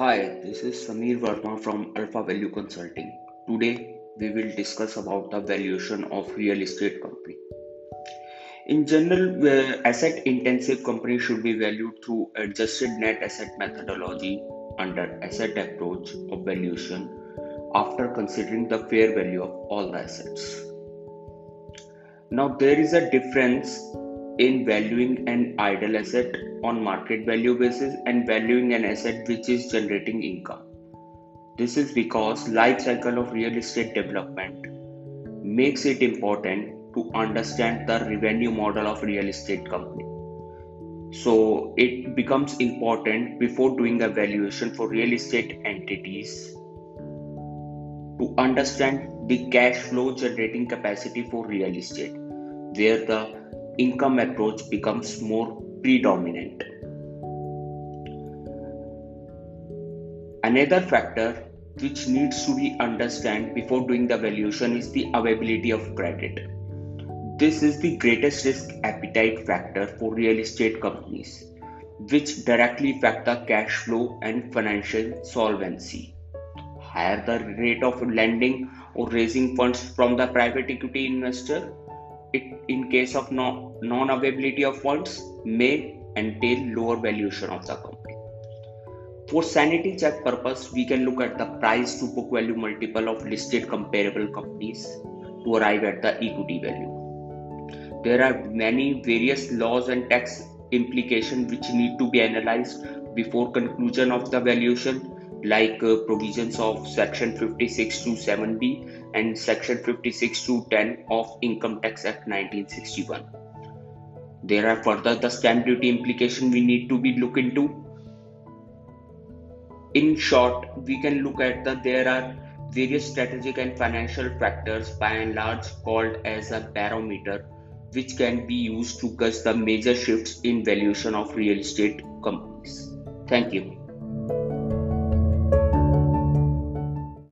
Hi, this is Samir Verma from Alpha Value Consulting. Today we will discuss about the valuation of real estate company. In general, asset intensive companies should be valued through adjusted net asset methodology under asset approach of valuation after considering the fair value of all the assets. Now there is a difference in valuing an idle asset on market value basis and valuing an asset which is generating income. This is because life cycle of real estate development makes it important to understand the revenue model of real estate company. So it becomes important before doing a valuation for real estate entities to understand the cash flow generating capacity for real estate where the income approach becomes more predominant. Another factor which needs to be understood before doing the valuation is the availability of credit. This is the greatest risk appetite factor for real estate companies, which directly affect the cash flow and financial solvency. Higher the rate of lending or raising funds from the private equity investor, it in case of no, non-availability of funds may entail lower valuation of the company. For sanity check purpose, we can look at the price to book value multiple of listed comparable companies to arrive at the equity value. There are many various laws and tax implications which need to be analyzed before conclusion of the valuation like uh, provisions of section 56 to 7b and section 56 to 10 of income tax act 1961 there are further the stamp duty implication we need to be look into. In short we can look at that there are various strategic and financial factors by and large called as a barometer which can be used to gauge the major shifts in valuation of real estate companies. Thank you